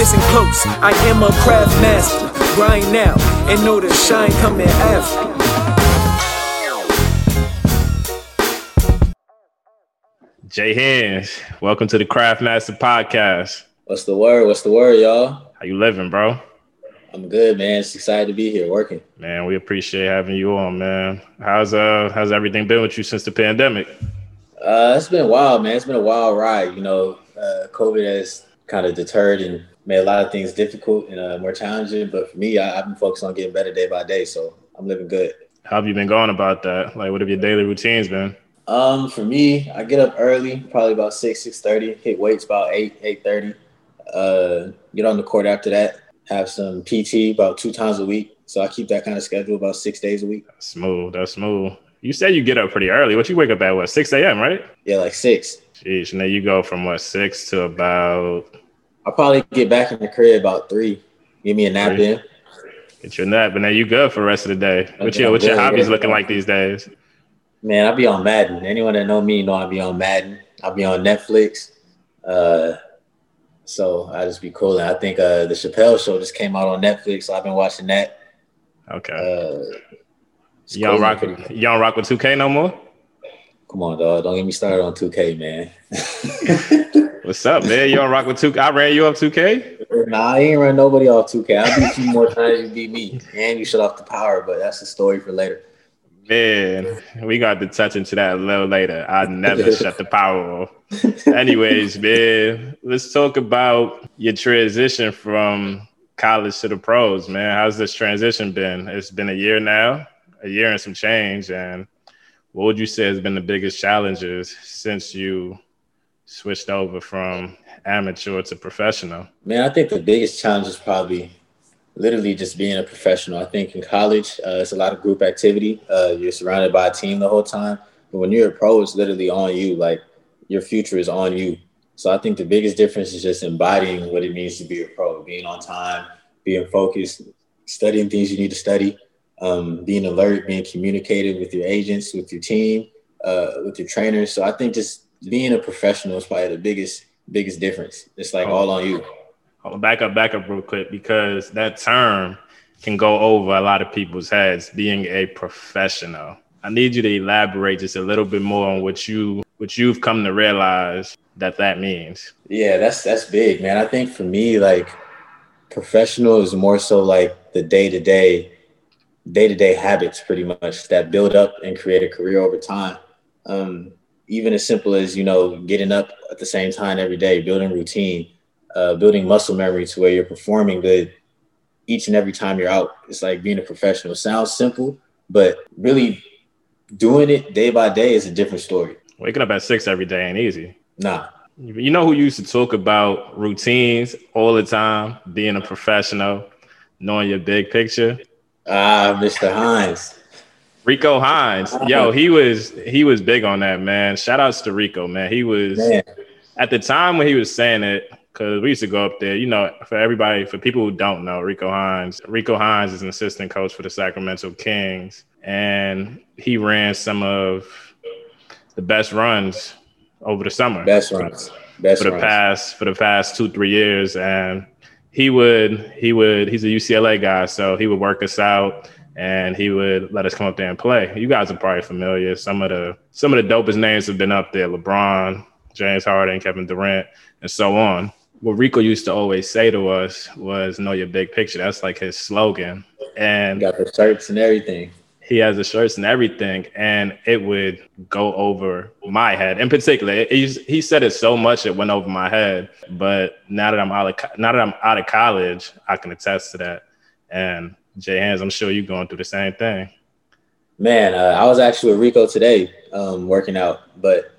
Listen close, I am a craft master. Grind now and know the shine coming after. Jay Hands, welcome to the Craft Master Podcast. What's the word? What's the word, y'all? How you living, bro? I'm good, man. It's excited to be here working. Man, we appreciate having you on, man. How's uh how's everything been with you since the pandemic? Uh, it's been wild, man. It's been a wild ride. You know, uh, COVID has kind of deterred and made a lot of things difficult and uh, more challenging. But for me, I, I've been focused on getting better day by day, so I'm living good. How have you been going about that? Like, what have your daily routines been? Um, for me, I get up early, probably about six, six thirty. Hit weights about eight, eight thirty. Uh, get on the court after that. Have some PT about two times a week. So I keep that kind of schedule about six days a week. That's smooth. That's smooth. You said you get up pretty early. What you wake up at? What six a.m. Right? Yeah, like six. Jeez, and then you go from what six to about. I'll probably get back in the crib about three. Give me a nap Three. in. Get your nap, and then you good for the rest of the day. What Okay, your what your hobbies yeah. looking like these days? Man, I'll be on Madden. Anyone that know me know I'll be on Madden. I'll be on Netflix. Uh, so I just be cool. And I think uh, the Chappelle Show just came out on Netflix, so I've been watching that. Okay. Uh, cool. rock with don't rock with two K no more. Come on, dog. Don't get me started on 2K, man. What's up, man? You don't rock with two? I ran you up two K. nah, I ain't run nobody off 2K. I beat you more times than you beat me, and you shut off the power. But that's a story for later. Man, we got to touch into that a little later. I never shut the power off. Anyways, man, let's talk about your transition from college to the pros, man. How's this transition been? It's been a year now, a year and some change. And what would you say has been the biggest challenges since you switched over from amateur to professional? Man, I think the biggest challenge is probably literally just being a professional. I think in college, uh, it's a lot of group activity. Uh, you're surrounded by a team the whole time. But when you're a pro, it's literally on you. Like your future is on you. So I think the biggest difference is just embodying what it means to be a pro, being on time, being focused, studying things you need to study, um, being alert, being communicative with your agents, with your team, uh, with your trainers. So I think just being a professional is probably the biggest, biggest difference. It's like all on you. Back up, back up real quick because that term can go over a lot of people's heads. Being a professional, I need you to elaborate just a little bit more on what you what you've come to realize that that means. Yeah, that's that's big, man. I think for me, like professional is more so like the day to day, day to day habits, pretty much that build up and create a career over time. Um, even as simple as you know getting up at the same time every day, building routine, uh, building muscle memory to where you're performing good each and every time you're out. It's like being a professional. sounds simple, but really doing it day by day is a different story. Waking up at six every day ain't easy. Nah, You know who used to talk about routines all the time, being a professional, knowing your big picture? Ah, Mr. Hines. Rico Hines. Yo, he was he was big on that, man. Shout outs to Rico, man. He was Man, at the time when he was saying it, because we used to go up there, you know, for everybody, for people who don't know, Rico Hines, Rico Hines is an assistant coach for the Sacramento Kings, and he ran some of the best runs over the summer best runs. Best for the runs. past for the past two three years, and he would he would he's a UCLA guy, so he would work us out. And he would let us come up there and play. You guys are probably familiar. Some of the some of the dopest names have been up there: LeBron, James Harden, Kevin Durant, and so on. What Rico used to always say to us was "Know your big picture." That's like his slogan, and Got the shirts and everything. He has the shirts and everything, and it would go over my head. In particular, it, he said it so much it went over my head. But now that I'm out of now that I'm out of college, I can attest to that. And Jay Hands, I'm sure you're going through the same thing. Man, uh, I was actually with Rico today, um, working out. But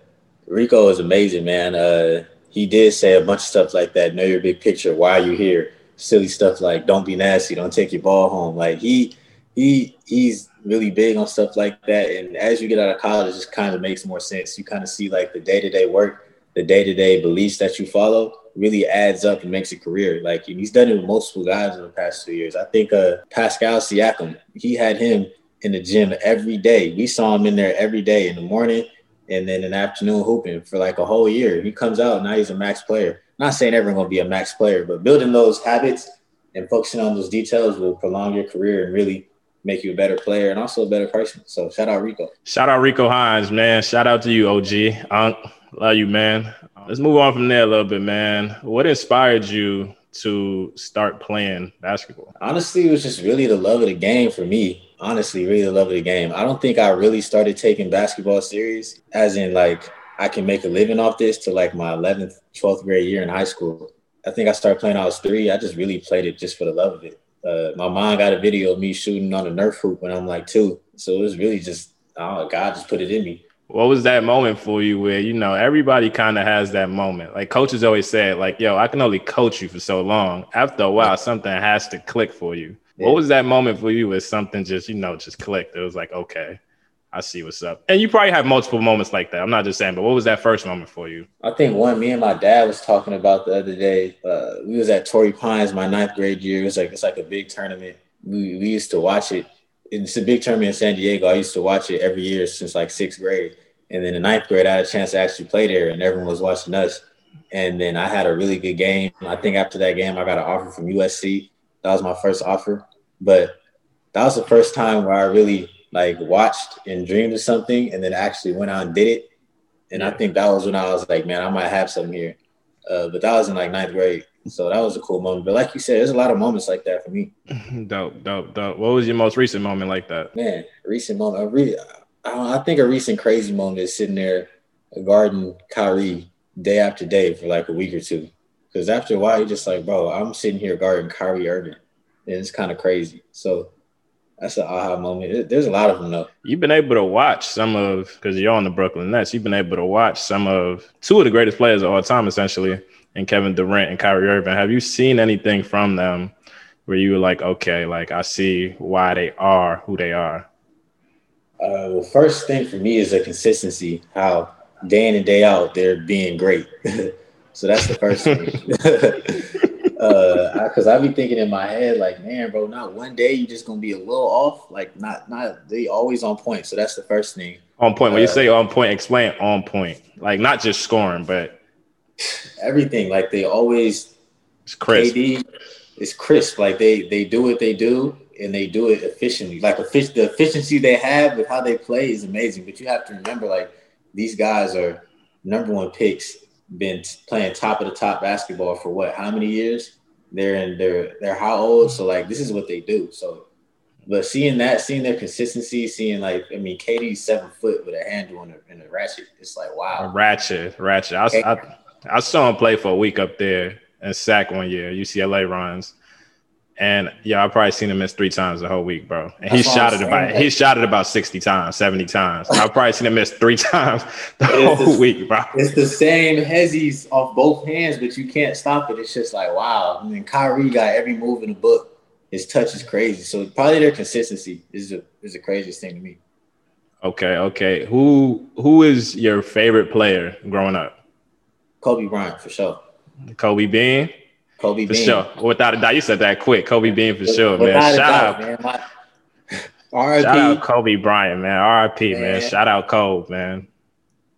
Rico is amazing, man. Uh, he did say a bunch of stuff like that. Know your big picture. Why are you here? Silly stuff like don't be nasty. Don't take your ball home. Like he he he's really big on stuff like that. And as you get out of college, it just kind of makes more sense. You kind of see like the day to day work, the day to day beliefs that you follow really adds up and makes a career. Like he's done it with multiple guys in the past two years. I think uh, Pascal Siakam, he had him in the gym every day. We saw him in there every day in the morning and then the afternoon hooping for like a whole year. He comes out and now he's a max player. not saying everyone's gonna be a max player, but building those habits and focusing on those details will prolong your career and really make you a better player and also a better person. So shout out Rico. Shout out Rico Hines, man. Shout out to you, OG. Unc, love you, man. Let's move on from there a little bit, man. What inspired you to start playing basketball? Honestly, it was just really the love of the game for me. Honestly, really the love of the game. I don't think I really started taking basketball serious, as in like I can make a living off this to like my 11th, 12th grade year in high school. I think I started playing I was three. I just really played it just for the love of it. Uh, my mom got a video of me shooting on a Nerf hoop when I'm like two. So it was really just, oh, God just put it in me. What was that moment for you where, you know, everybody kind of has that moment? Like coaches always say, like, yo, I can only coach you for so long. After a while, something has to click for you. Yeah. What was that moment for you where something just, you know, just clicked? It was like, okay, I see what's up. And you probably have multiple moments like that. I'm not just saying, but what was that first moment for you? I think one me and my dad was talking about the other day. Uh, we was at Torrey Pines my ninth grade year. It was like it's like a big tournament. We we used to watch it. It's a big tournament in San Diego. I used to watch it every year since like sixth grade. And then in ninth grade, I had a chance to actually play there, and everyone was watching us. And then I had a really good game. I think after that game, I got an offer from USC. That was my first offer. But that was the first time where I really like watched and dreamed of something and then actually went out and did it. And yeah. I think that was when I was like, man, I might have something here. Uh, but that was in like ninth grade. So that was a cool moment. But like you said, there's a lot of moments like that for me. dope, dope, dope. What was your most recent moment like that? Man, recent moment. A re- I, I think a recent crazy moment is sitting there guarding Kyrie day after day for like a week or two. Because after a while, you're just like, bro, I'm sitting here guarding Kyrie Irving. And it's kind of crazy. So that's an aha moment. There's a lot of them though. You've been able to watch some of because you're on the Brooklyn Nets. You've been able to watch some of two of the greatest players of all time, essentially, and Kevin Durant and Kyrie Irving. Have you seen anything from them where you were like, okay, like I see why they are who they are? Uh, well, first thing for me is the consistency. How day in and day out they're being great. so that's the first thing. uh because I, I be thinking in my head like man bro not one day you just gonna be a little off. Like not not they always on point so that's the first thing. On point. When uh, you say on point explain on point. Like not just scoring but everything. Like they always it's crisp. KD, it's crisp. Like they they do what they do and they do it efficiently. Like the efficiency they have with how they play is amazing but you have to remember like these guys are number one picks been playing top of the top basketball for what? How many years? They're in they're they're how old? So like this is what they do. So, but seeing that, seeing their consistency, seeing like I mean, KD's seven foot with a handle and a, and a ratchet. It's like wow. A ratchet, ratchet. I, I, I saw him play for a week up there and sack one year. UCLA runs. And yeah, I've probably seen him miss three times the whole week, bro. And he shot it about he shot it about 60 times, 70 times. I've probably seen him miss three times the it's whole the, week, bro. It's the same hezzies off both hands, but you can't stop it. It's just like wow. I mean, Kyrie got every move in the book. His touch is crazy. So probably their consistency is the is the craziest thing to me. Okay, okay. Who who is your favorite player growing up? Kobe Bryant for sure. Kobe Bean. Kobe for Bean. sure. Without a doubt, you said that quick. Kobe Bean for sure, man. Shout doubt, out, man. My, Shout out Kobe Bryant, man. R.I.P. Man. man. Shout out Kobe, man.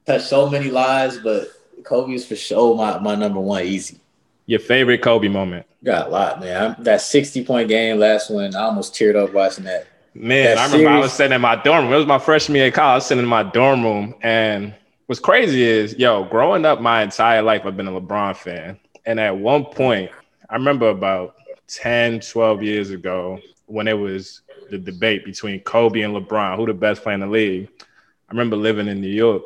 Touched so many lives, but Kobe is for sure my, my number one easy. Your favorite Kobe moment? Got a lot, man. that 60 point game last one, I almost teared up watching that. Man, that I remember series. I was sitting in my dorm room. It was my freshman year of college. I was sitting in my dorm room. And what's crazy is, yo, growing up my entire life, I've been a LeBron fan. And at one point, I remember about 10, 12 years ago when it was the debate between Kobe and LeBron, who the best player in the league. I remember living in New York.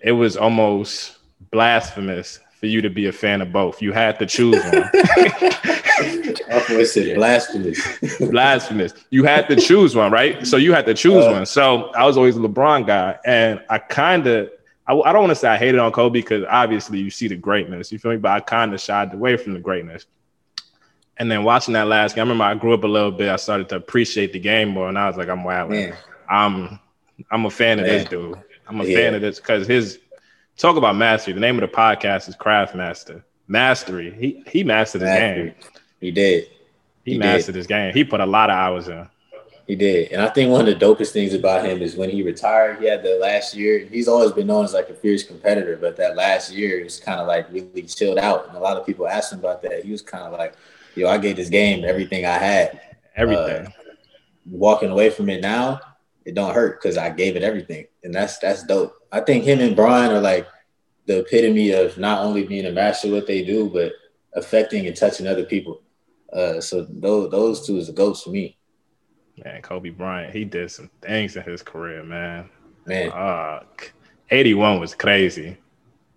It was almost blasphemous for you to be a fan of both. You had to choose one. blasphemous. blasphemous. You had to choose one, right? So you had to choose uh, one. So I was always a LeBron guy, and I kind of I, I don't want to say I hated on Kobe because obviously you see the greatness, you feel me? But I kind of shied away from the greatness. And then watching that last game, I remember I grew up a little bit. I started to appreciate the game more, and I was like, I'm wow, I'm I'm a fan of Man. this dude. I'm a yeah. fan of this because his talk about mastery. The name of the podcast is Craft Master. Mastery. He he mastered his mastery. game. He did. He, he mastered did. his game. He put a lot of hours in. He did, and I think one of the dopest things about him is when he retired. He had the last year. He's always been known as like a fierce competitor, but that last year was kind of like really chilled out. And a lot of people asked him about that. He was kind of like, "Yo, I gave this game everything I had. Everything." Uh, walking away from it now, it don't hurt because I gave it everything, and that's that's dope. I think him and Brian are like the epitome of not only being a master of what they do, but affecting and touching other people. Uh, so those those two is the goats for me. Man, Kobe Bryant, he did some things in his career, man. Man, uh, 81 was crazy.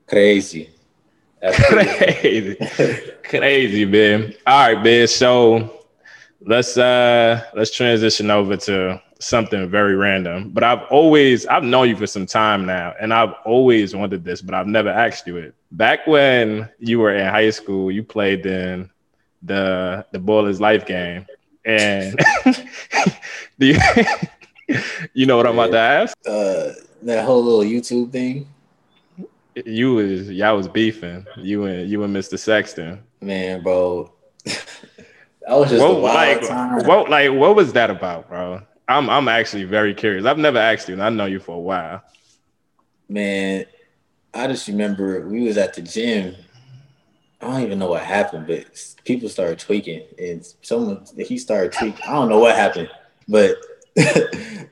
Crazy. crazy. crazy, man. All right, man. So let's uh let's transition over to something very random. But I've always I've known you for some time now, and I've always wanted this, but I've never asked you it. Back when you were in high school, you played in the the Ballislife game. And do you, you know what I'm about to ask? Uh, that whole little YouTube thing. You was y'all was beefing. You and you and Mr. Sexton. Man, bro. that was just what, like, time. What like what was that about, bro? I'm I'm actually very curious. I've never asked you, and I know you for a while. Man, I just remember we was at the gym I don't even know what happened, but people started tweaking, and someone he started tweaking. I don't know what happened, but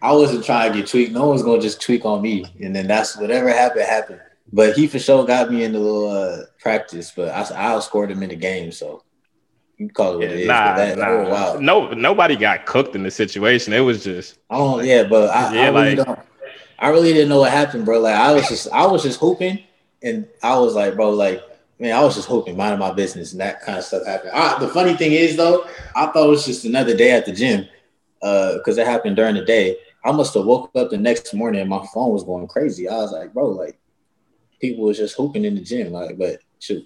I wasn't trying to get tweaked. No one's gonna just tweak on me, and then that's whatever happened happened. But he for sure got me in the little uh, practice, but I, I outscored him in the game, so you call it what Yeah, it is. nah, that, nah. oh, wow. No, nobody got cooked in the situation. It was just I don't. Yeah, but I, Yeah, I really like- don't. I really didn't know what happened, bro. Like I was just, I was just hooping, and I was like, bro, like, man, I was just hoping, minding my business, and that kind of stuff happened. I, the funny thing is, though, I thought it was just another day at the gym, uh, because it happened during the day. I must have woke up the next morning and my phone was going crazy. I was like, bro, like, people was just hooping in the gym, like, but shoot,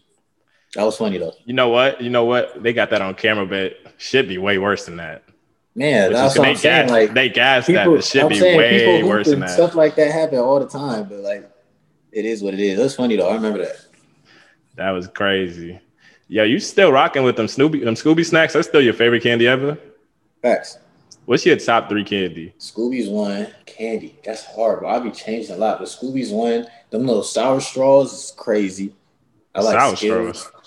that was funny though. you know what? You know what? They got that on camera, but should be way worse than that. Man, Which that's is- what I'm saying. Like, they gas that, but should I'm be saying way worse than that. Stuff like that happen all the time, but like it is what it is. That's funny though. I remember that. That was crazy. Yo, you still rocking with them Snoopy, them Scooby snacks? That's still your favorite candy ever. Facts. What's your top three candy? Scooby's one. Candy. That's hard, but I'll be changing a lot. But Scooby's one. Them little sour straws is crazy. I like Sour Skittles. straws.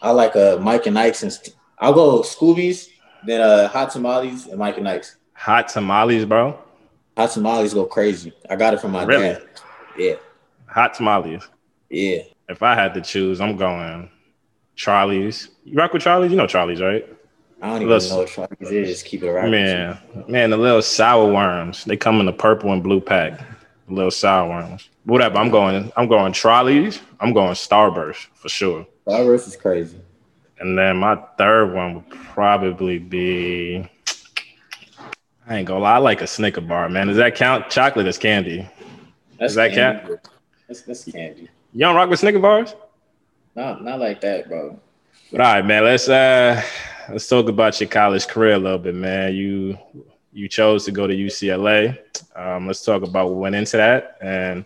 I like uh Mike and Ike's and st- I'll go Scooby's, then uh hot tamales and Mike and Ike's. Hot tamales, bro. Hot tamales go crazy. I got it from my Really? dad. Yeah, Hot tamales. yeah. If I had to choose, I'm going Charlie's. You rock with Charlie's? You know Charlie's, right? I don't even know what Charlie's is. Just keep it around. Man, man, the little sour worms. They come in the purple and blue pack. The little sour worms. Whatever. I'm going. I'm going Charlie's. I'm going Starburst for sure. Starburst is crazy. And then my third one would probably be. I ain't gonna lie. I like a Snicker bar, man. Does that count? Chocolate is candy. That's Is that candy. That's, that's candy. You don't rock with Snicker bars? Not not like that, bro. But all right, man. Let's uh let's talk about your college career a little bit, man. You you chose to go to UCLA. Um, let's talk about what went into that and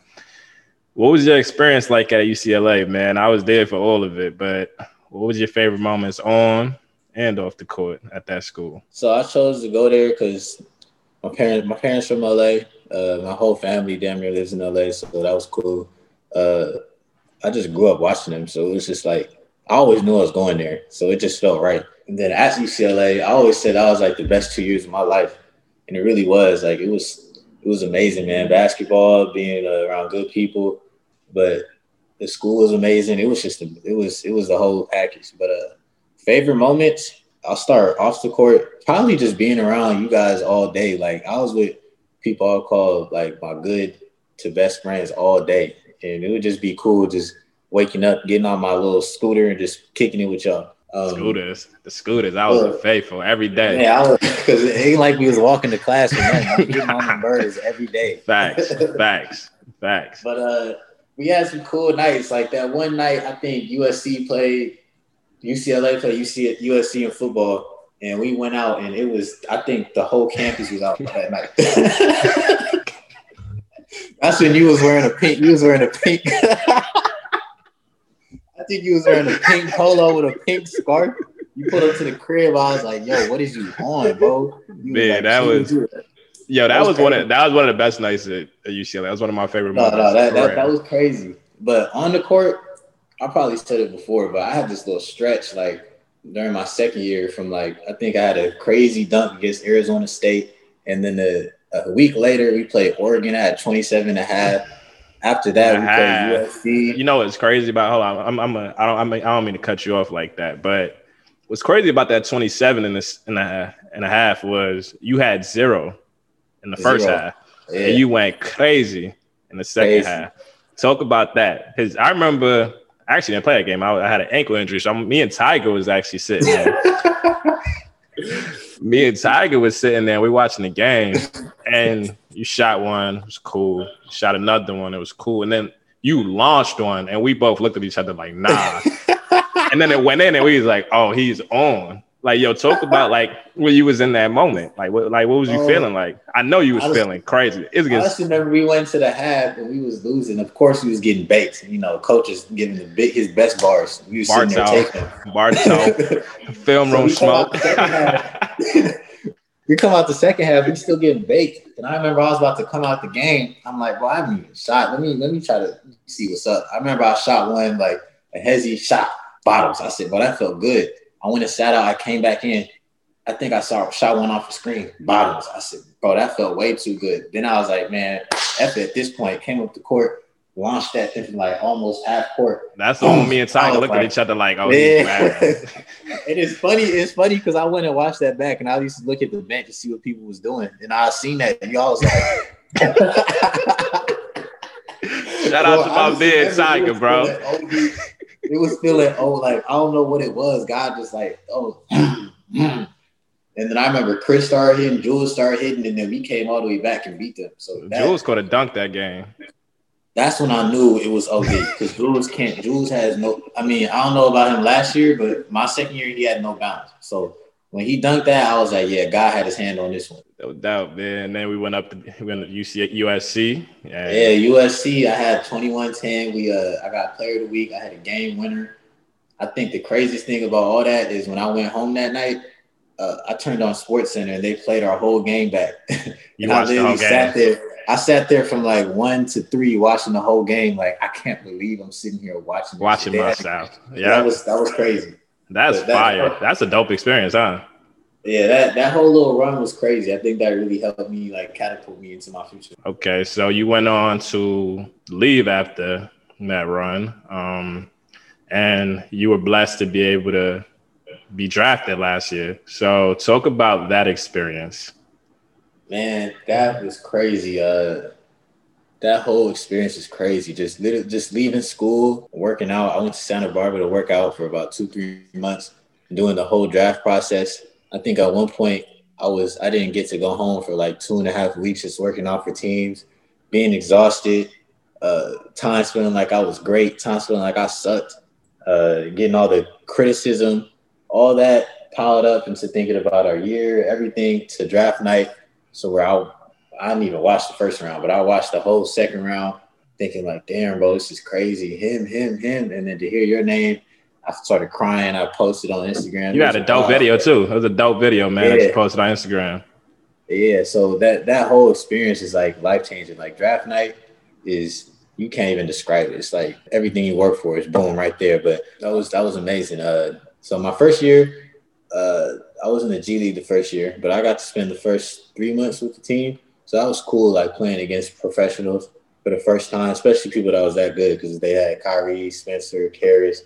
what was your experience like at UCLA, man? I was there for all of it, but what was your favorite moments on and off the court at that school? So I chose to go there because my parents, my parents from LA. Uh, my whole family damn near lives in LA, so that was cool. Uh, I just grew up watching them, so it was just like I always knew I was going there, so it just felt right. And then at UCLA, I always said I was like the best two years of my life, and it really was. Like it was, it was amazing, man. Basketball, being around good people, but the school was amazing. It was just, a, it was, it was the whole package. But uh, favorite moments, I'll start off the court. Probably just being around you guys all day. Like I was with people I call like my good to best friends all day, and it would just be cool just waking up, getting on my little scooter, and just kicking it with y'all. Um, Scooters, the scooters. I was Look. faithful every day. Yeah, because it ain't like we was walking to class nothing. I'm getting on the birds every day. Facts, facts, facts. But uh, we had some cool nights. Like that one night, I think USC played, UCLA played UC, USC in football, and we went out, and it was. I think the whole campus was out that night. That's when you was wearing a pink. You was wearing a pink. I think you was wearing a pink polo with a pink scarf. you pulled up to the crib. I was like, "Yo, what is you on, bro?" You Man, like, that was- Yo, that, That was, was one of that was one of the best nights at, at UCLA. That was one of my favorite No, moments. no, that, that, that was crazy. But on the court, I probably said it before, but I had this little stretch like during my second year from like I think I had a crazy dunk against Arizona State, and then the, a week later we played Oregon. at had 27 and a half. After that, we played USC. You know what's crazy about? Hold on, I'm I'm a, I don't I'm a, I don't mean to cut you off like that, but what's crazy about that 27 in this in a and a half was you had zero in the first Zero. half, Yeah. and you went crazy in the second Crazy. half. Talk about that, because I remember I actually didn't play that game. I, I had an ankle injury, so I'm, me and Tiger was actually sitting there. me and Tiger was sitting there. We watching the game, and you shot one, it was cool. Shot another one, it was cool, and then you launched one, and we both looked at each other like, nah. and then it went in, and we was like, oh, he's on. Like, yo, talk about like when you was in that moment. Like, what, like what was you Oh. feeling like? I know you was was- feeling crazy. It's against remember we went to the half and we was losing. Of course, we was getting baked. You know, coach is giving the big, his best bars. We was sitting there taking. them. Barto, film room smoke. we come out the second half, we still getting baked. And I remember I was about to come out the game. I'm like, well, I haven't even shot. Let me let me try to see what's up. I remember I shot one like a hezzy shot bottoms. I said, well, that felt good. I went and sat out. I came back in. I think I saw shot one off the screen, bottoms. I said, bro, that felt way too good. Then I was like, man, F at this point, came up the court, launched that thing from like almost half court. That's the one me and Tiger looked at each other like, oh, Yeah. mad. It is funny. It's funny because I went and watched that back, and I used to look at the bench to see what people was doing, and I seen that, and y'all was like, Shout out to my man Tiger, bro. It was feeling oh, like I don't know what it was. God just like oh, and then I remember Chris started hitting, Jules started hitting, and then we came all the way back and beat them. So that, Jules could have dunked that game. that's when I knew it was OD because Jules can't. Jules has no. I mean, I don't know about him last year, but my second year he had no bounce. So when he dunked that, I was like, yeah, God had his hand on this one. No doubt, man. And then we went up to we went to UC, USC. Yeah, USC. I had twenty one ten. We uh, I got player of the week. I had a game winner. I think the craziest thing about all that is when I went home that night, uh, I turned on Sports Center and they played our whole game back. You and I watched the whole game. sat there. I sat there from like one to three watching the whole game. Like I can't believe I'm sitting here watching. this watching shit. They had- myself. That Yeah, was that was crazy. That's fire. That's a dope experience, huh? Yeah, that that whole little run was crazy. I think that really helped me like catapult me into my future. Okay, so you went on to leave after that run, um, and you were blessed to be able to be drafted last year. So talk about that experience. Man, that was crazy. Uh, that whole experience is crazy. Just literally, just leaving school, working out. I went to Santa Barbara to work out for about two, three months, doing the whole draft process. I think at one point I was I didn't get to go home for like two and a half weeks, just working out for teams, being exhausted. Uh, times feeling like I was great, times feeling like I sucked. Uh, getting all the criticism, all that piled up into thinking about our year, everything to draft night. So we're I I didn't even watch the first round, but I watched the whole second round, thinking like, damn, bro, this is crazy. Him, him, him. And then to hear your name, I started crying. I posted on Instagram. You had a dope video too. It was a dope video, man. That you posted on Instagram. Yeah, so that that whole experience is like life changing. Like draft night is you can't even describe it. It's like everything you work for is boom right there. But that was that was amazing. Uh, so my first year, uh, I was in the G League the first year, but I got to spend the first three months with the team. So that was cool, like playing against professionals for the first time, especially people that was that good because they had Kyrie, Spencer, Caris.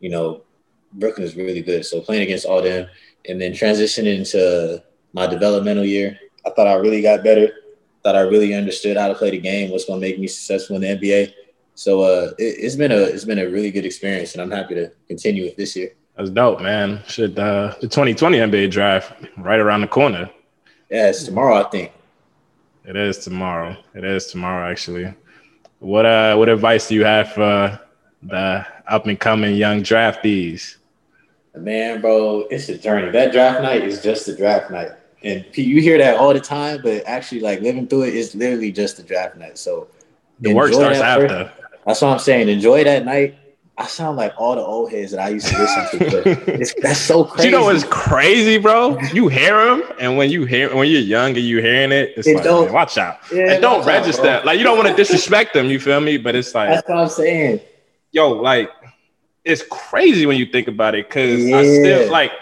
You know, Brooklyn is really good. So playing against all them, and then transitioning into my developmental year, I thought I really got better. Thought I really understood how to play the game, what's going to make me successful in the NBA. So uh, it, it's been a it's been a really good experience, and I'm happy to continue it this year. That's dope, man. Should uh, the 2020 NBA draft right around the corner? Yeah, it's tomorrow, I think. It is tomorrow. It is tomorrow, actually. What uh, what advice do you have for the up and coming young draftees? Man, bro, it's a journey. That draft night is just a draft night. And you hear that all the time, but actually, like living through it is literally just a draft night. So The work starts after. first- that's what I'm saying. Enjoy that night. I sound like all the old heads that I used to listen to. But that's so crazy. You know what's crazy, bro? You hear them, and when you hear when you're younger, you hearing it. It's It like, don't- man, watch out. Yeah, and don't watch out, register. like you don't want to disrespect them. You feel me? But it's like, That's what I'm saying. yo, like it's crazy when you think about it. Cause I still like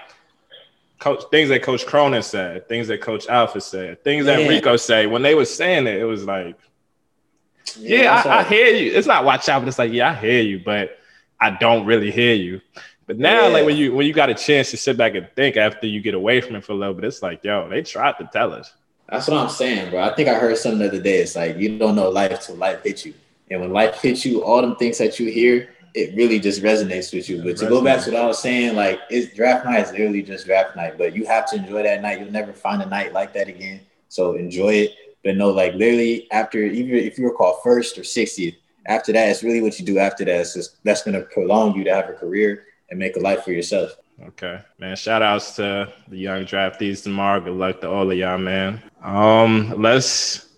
coach things that Coach Cronin said, things that Coach Alford said, things that Rico say. When they were saying it, it was like, yeah, that's I, I hear you. It's not watch out, but it's like, yeah, I hear you, but I don't really hear you. But now, Yeah. like when you when you got a chance to sit back and think after you get away from it for a little bit, it's like, yo, they tried to tell us. That's what I'm saying, bro. I think I heard something the other day. It's like you don't know life till life hits you, and when life hits you, all them things that you hear, it really just resonates with you. But to go back to what I was saying, like it's draft night is literally just draft night, but you have to enjoy that night. You'll never find a night like that again. So enjoy it. But no, like literally after even if you were called first or 60th, after that, it's really what you do after that. It's just that's gonna prolong you to have a career and make a life for yourself. Okay, man. Shout outs to the young draftees tomorrow. Good luck to all of y'all, man. Um, let's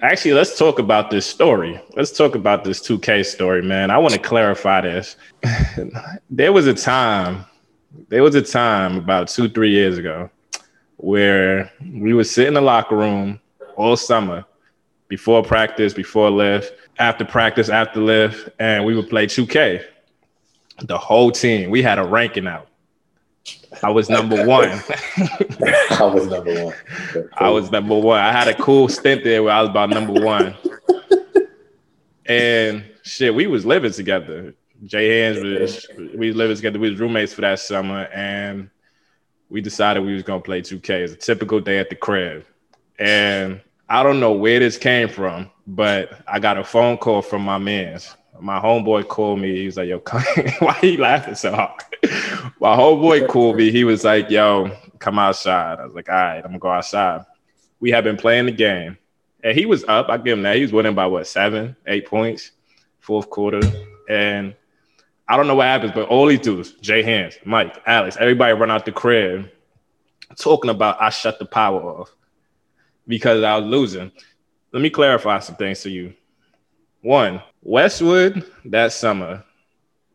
actually let's talk about this story. Let's talk about this 2K story, man. I want to clarify this. there was a time, there was a time about two, three years ago where we would sit in the locker room all summer before practice, before lift, after practice, after lift, and we would play 2K. The whole team. We had a ranking out. I was number one. I was number one. I was number one. I had a cool stint there where I was about number one. And shit, we was living together. Jay Hands was we was living together. We was roommates for that summer, and we decided we was gonna play 2K. It's a typical day at the crib. And I don't know where this came from, but I got a phone call from my man's. My homeboy called me. He was like, "Yo, come, why you laughing so hard?" my homeboy called me. He was like, "Yo, come outside." I was like, "All right, I'm gonna go outside." We had been playing the game, and he was up. I give him that. He was winning by what seven, eight points, fourth quarter, and I don't know what happens, but all these dudes, Jay Hands, Mike, Alex, everybody run out the crib talking about I shut the power off because I was losing. Let me clarify some things to you. One, Westwood that summer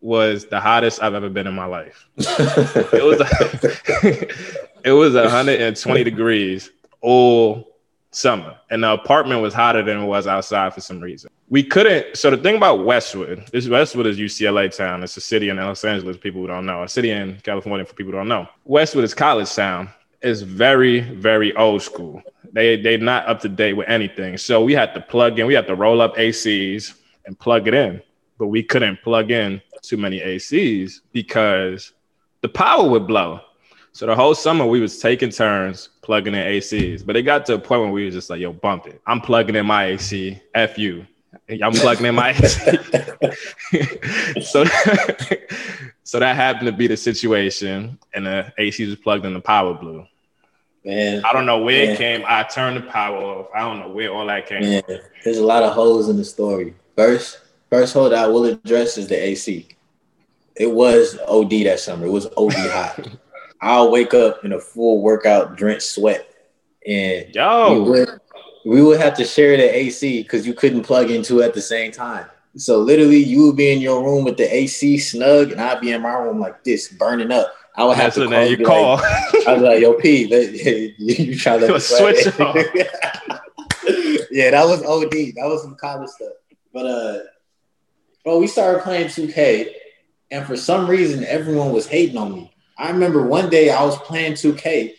was the hottest I've ever been in my life. It was it was 120 degrees all summer, and the apartment was hotter than it was outside for some reason. We couldn't. So the thing about Westwood, this Westwood is UCLA town. It's a city in Los Angeles. People who don't know, a city in California for people who don't know. Westwood is college town. It's very very old school. They they're not up to date with anything. So we had to plug in. We had to roll up ACs and plug it in, but we couldn't plug in too many ACs because the power would blow. So the whole summer we was taking turns plugging in ACs, but it got to a point where we was just like, "Yo, bump it! I'm plugging in my AC. F you. I'm plugging in my AC." so, so that happened to be the situation, and the AC was plugged in the power blew. Man, I don't know where Yeah. it came. I turned the power off. I don't know where all that came. man, from. there's a lot of holes in the story. First, first hold I will address is the AC. It was OD that summer. It was OD hot. I'll wake up in a full workout, drenched sweat, and we Yo, would, we would have to share the AC because you couldn't plug into it at the same time. So literally, you would be in your room with the AC snug, and I'd be in my room like this, burning up. I would have that's to call you call. Like, I was like, "Yo, P, let, you, you trying to Switch yeah, that was OD. That was some college stuff. But uh, bro, we started playing 2K, and for some reason, everyone was hating on me. I remember one day I was playing 2K,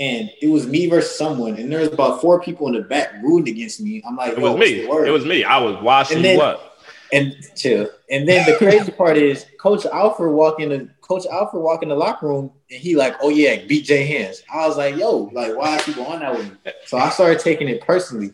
and it was me versus someone, and there was about four people in the back rooting against me. I'm like, It was me. It was me. I was washing And then- you up. And chill. And then the crazy part is Coach Alford walk in the Coach Alford walk in the locker room and he like, oh yeah, beat Jay Hands. I was like, yo, like why are people on that with me? So I started taking it personally.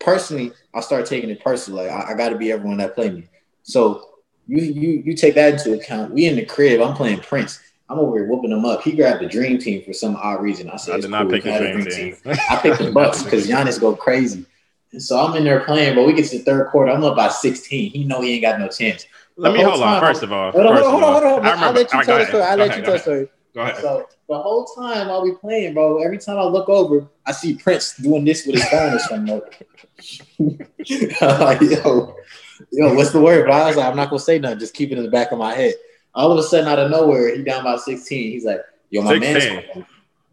Personally, I started taking it personally. Like I, I gotta be everyone that play me. So you you you take that into account. We in the crib, I'm playing Prince. I'm over here whooping them up. He grabbed the dream team for some odd reason. I said, I "It's did not cool, pick the a dream team. I picked the Bucks because Giannis go crazy. And so I'm in there playing, but we get to the third quarter. I'm up by 16. He know he ain't got no chance. Let The me hold on. First of all, Hold on, hold on, hold on, hold on. I I'll let you right, tell the story. I'll let you tell the story. Go ahead. So the whole time while we playing, bro, every time I look over, I see Prince doing this with his phone or something. I'm like, yo, yo, what's the word? But I was like, I'm not gonna say nothing. Just keep it in the back of my head. All of a sudden, out of nowhere, he down by 16. He's like, yo, my 16. man,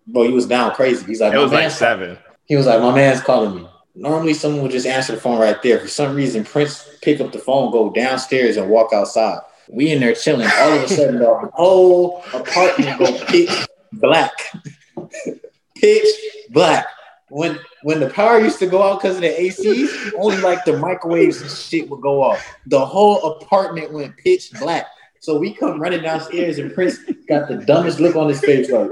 bro, he was down crazy. He's like, It was like man's- seven. He was like, my man's calling me. Normally, someone would just answer the phone right there. For some reason, Prince pick up the phone, go downstairs, and walk outside. We in there chilling. All of a sudden, the whole apartment go pitch black, pitch black. When when the power used to go out because of the ACs, only like the microwaves and shit would go off. The whole apartment went pitch black. So we come running downstairs, and Prince got the dumbest look on his face, like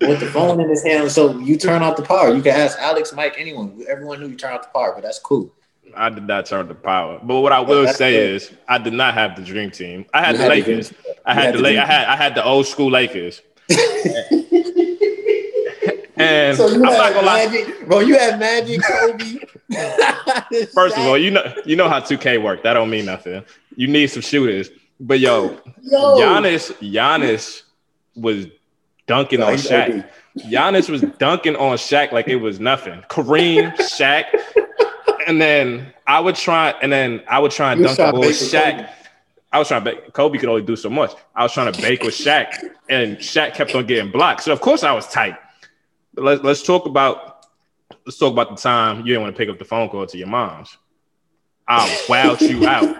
with the phone in his hand. So you turn off the power. You can ask Alex, Mike, anyone. Everyone knew you turn off the power, but that's cool. I did not turn the power. But what I will that's say good. is I did not have the dream team. I had You the had the Lakers. dream- I had, had the the La- I had I had the old school Lakers. And So you I'm not had gonna lie. Magic, bro. You had Magic, Kobe. First of all, you know you know how 2K work. That don't mean nothing. You need some shooters. But yo, yo, Giannis, Giannis was dunking on Shaq. Giannis was dunking on Shaq like it was nothing. Kareem, Shaq, and then I would try, and then I would try and You dunk the ball with Shaq. Kobe. I was trying to bake. Kobe could only do so much. I was trying to bake with Shaq, and Shaq kept on getting blocked. So of course I was tight. But let's let's talk about let's talk about the time you didn't want to pick up the phone call to your mom's. I wowed you out.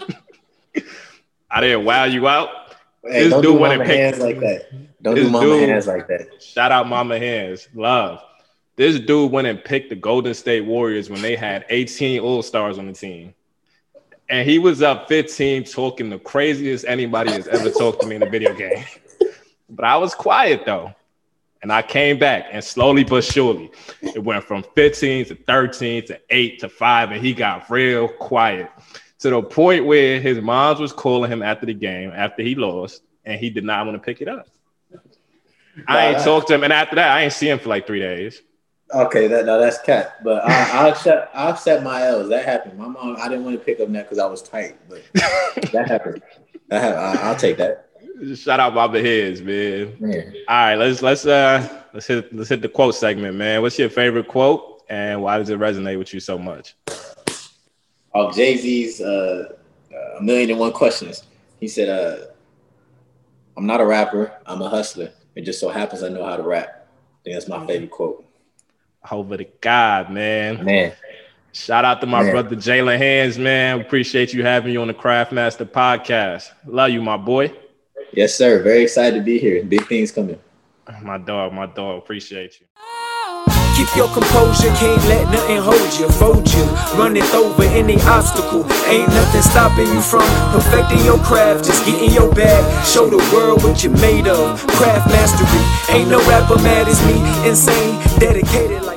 I didn't wow you out. Hey, This don't dude do went and mama hands like that. Don't This do mama dude- hands like that. Shout out Mama Hands. Love. This dude went and picked the Golden State Warriors when they had 18 All Stars on the team. And he was up 15 talking the craziest anybody has ever talked to me in a video game. But I was quiet though. And I came back and slowly but surely it went from 15 to 13 to 8 to 5 and he got real quiet to the point where his mom was calling him after the game after he lost and he did not want to pick it up. I ain't talked to him, and after that, I ain't see him for like three days. Okay, that no, that's cat. But I, I'll accept. I'll accept my L's. That happened. My mom. I didn't want to pick up that because I was tight, but that happened. That happened. I, I'll take that. Shout out Baba Heads, man. Man. All right, let's let's uh let's hit let's hit the quote segment, man. What's your favorite quote, and why does it resonate with you so much? Off Jay Z's uh, uh, a million and one questions. He said, uh, "I'm not a rapper. I'm a hustler. It just so happens I know how to rap." I think that's my favorite quote. Over to God, man. Man, Shout out to my Man. brother Jalen Hands, man. Appreciate you having you on the Craftmaster podcast. Love you, my boy. yes, sir. Very excited to be here. Big things coming. My dog, my dog. Appreciate you. Keep your composure, can't let nothing hold you, fold you, run it over any obstacle. Ain't nothing stopping you from perfecting your craft. Just get in your bag, show the world what you're made of. Craft mastery, ain't no rapper mad as me, insane, dedicated.